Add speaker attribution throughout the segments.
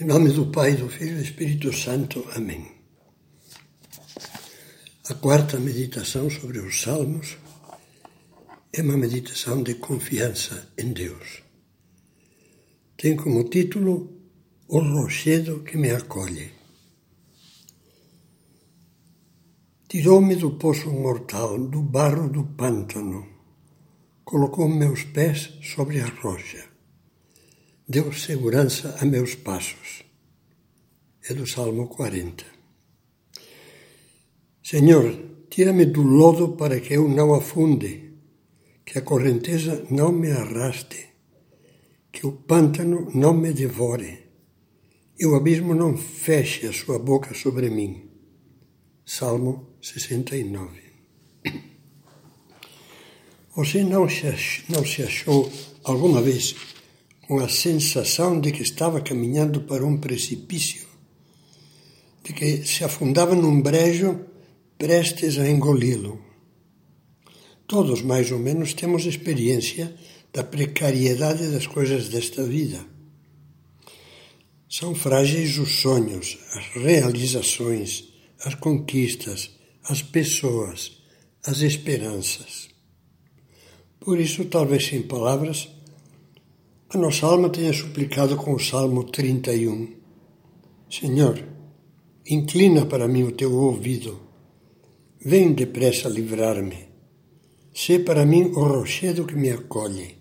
Speaker 1: Em nome do Pai, do Filho e do Espírito Santo. Amém. A quarta meditação sobre os Salmos é uma meditação de confiança em Deus. Tem como título O Rochedo que me acolhe. Tirou-me do poço mortal, do barro do pântano, colocou meus pés sobre a rocha deu segurança a meus passos. É do Salmo 40. Senhor, tira-me do lodo para que eu não afunde, que a correnteza não me arraste, que o pântano não me devore e o abismo não feche a sua boca sobre mim. Salmo 69. Você não se, não se achou alguma vez com a sensação de que estava caminhando para um precipício, de que se afundava num brejo prestes a engoli-lo. Todos, mais ou menos, temos experiência da precariedade das coisas desta vida. São frágeis os sonhos, as realizações, as conquistas, as pessoas, as esperanças. Por isso, talvez sem palavras, a nossa alma tenha suplicado com o Salmo 31. Senhor, inclina para mim o teu ouvido. Vem depressa livrar-me. Sê para mim o rochedo que me acolhe,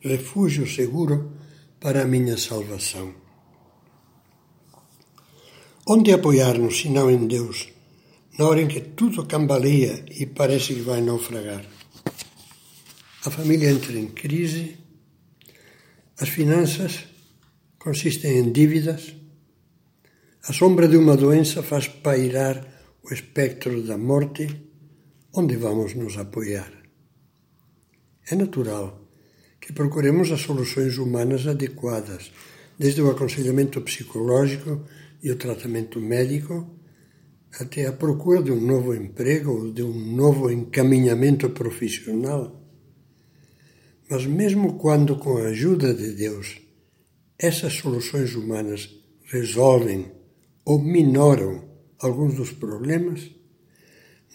Speaker 1: refúgio seguro para a minha salvação. Onde apoiar-nos, senão em Deus, na hora em que tudo cambaleia e parece que vai naufragar? A família entra em crise, as finanças consistem em dívidas. A sombra de uma doença faz pairar o espectro da morte. Onde vamos nos apoiar? É natural que procuremos as soluções humanas adequadas, desde o aconselhamento psicológico e o tratamento médico, até a procura de um novo emprego ou de um novo encaminhamento profissional mas mesmo quando, com a ajuda de Deus, essas soluções humanas resolvem ou minoram alguns dos problemas,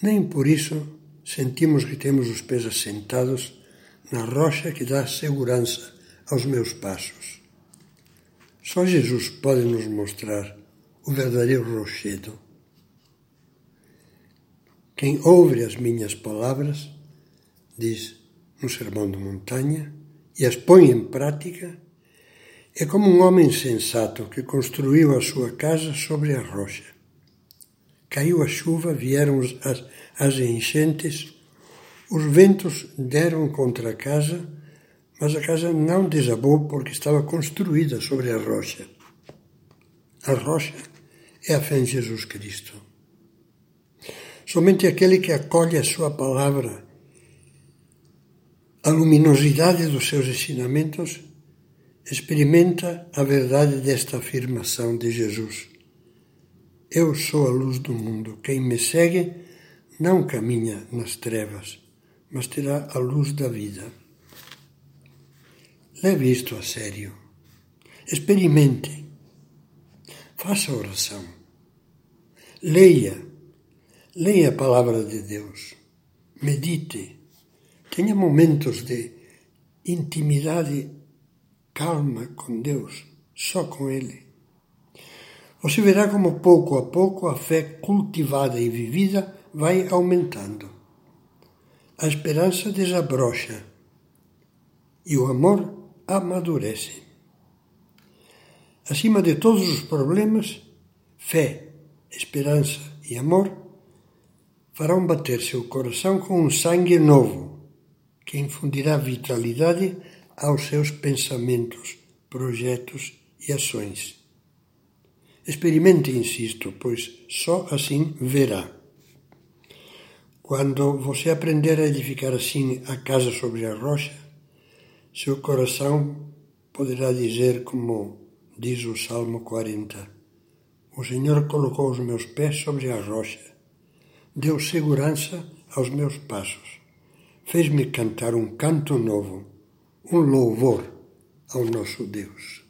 Speaker 1: nem por isso sentimos que temos os pés assentados na rocha que dá segurança aos meus passos. Só Jesus pode nos mostrar o verdadeiro rochedo. Quem ouve as minhas palavras, diz no Sermão de Montanha e as põe em prática, é como um homem sensato que construiu a sua casa sobre a rocha. Caiu a chuva, vieram as, as enchentes, os ventos deram contra a casa, mas a casa não desabou porque estava construída sobre a rocha. A rocha é a fé em Jesus Cristo. Somente aquele que acolhe a sua palavra a luminosidade dos seus ensinamentos, experimenta a verdade desta afirmação de Jesus. Eu sou a luz do mundo. Quem me segue não caminha nas trevas, mas terá a luz da vida. Leve isto a sério. Experimente. Faça oração. Leia. Leia a palavra de Deus. Medite Tenha momentos de intimidade calma com Deus, só com Ele. Você verá como pouco a pouco a fé cultivada e vivida vai aumentando. A esperança desabrocha e o amor amadurece. Acima de todos os problemas, fé, esperança e amor farão bater seu coração com um sangue novo que infundirá vitalidade aos seus pensamentos, projetos e ações. Experimente, insisto, pois só assim verá. Quando você aprender a edificar assim a casa sobre a rocha, seu coração poderá dizer, como diz o Salmo 40, O Senhor colocou os meus pés sobre a rocha, deu segurança aos meus passos fez-me cantar um canto novo, um louvor ao nosso Deus.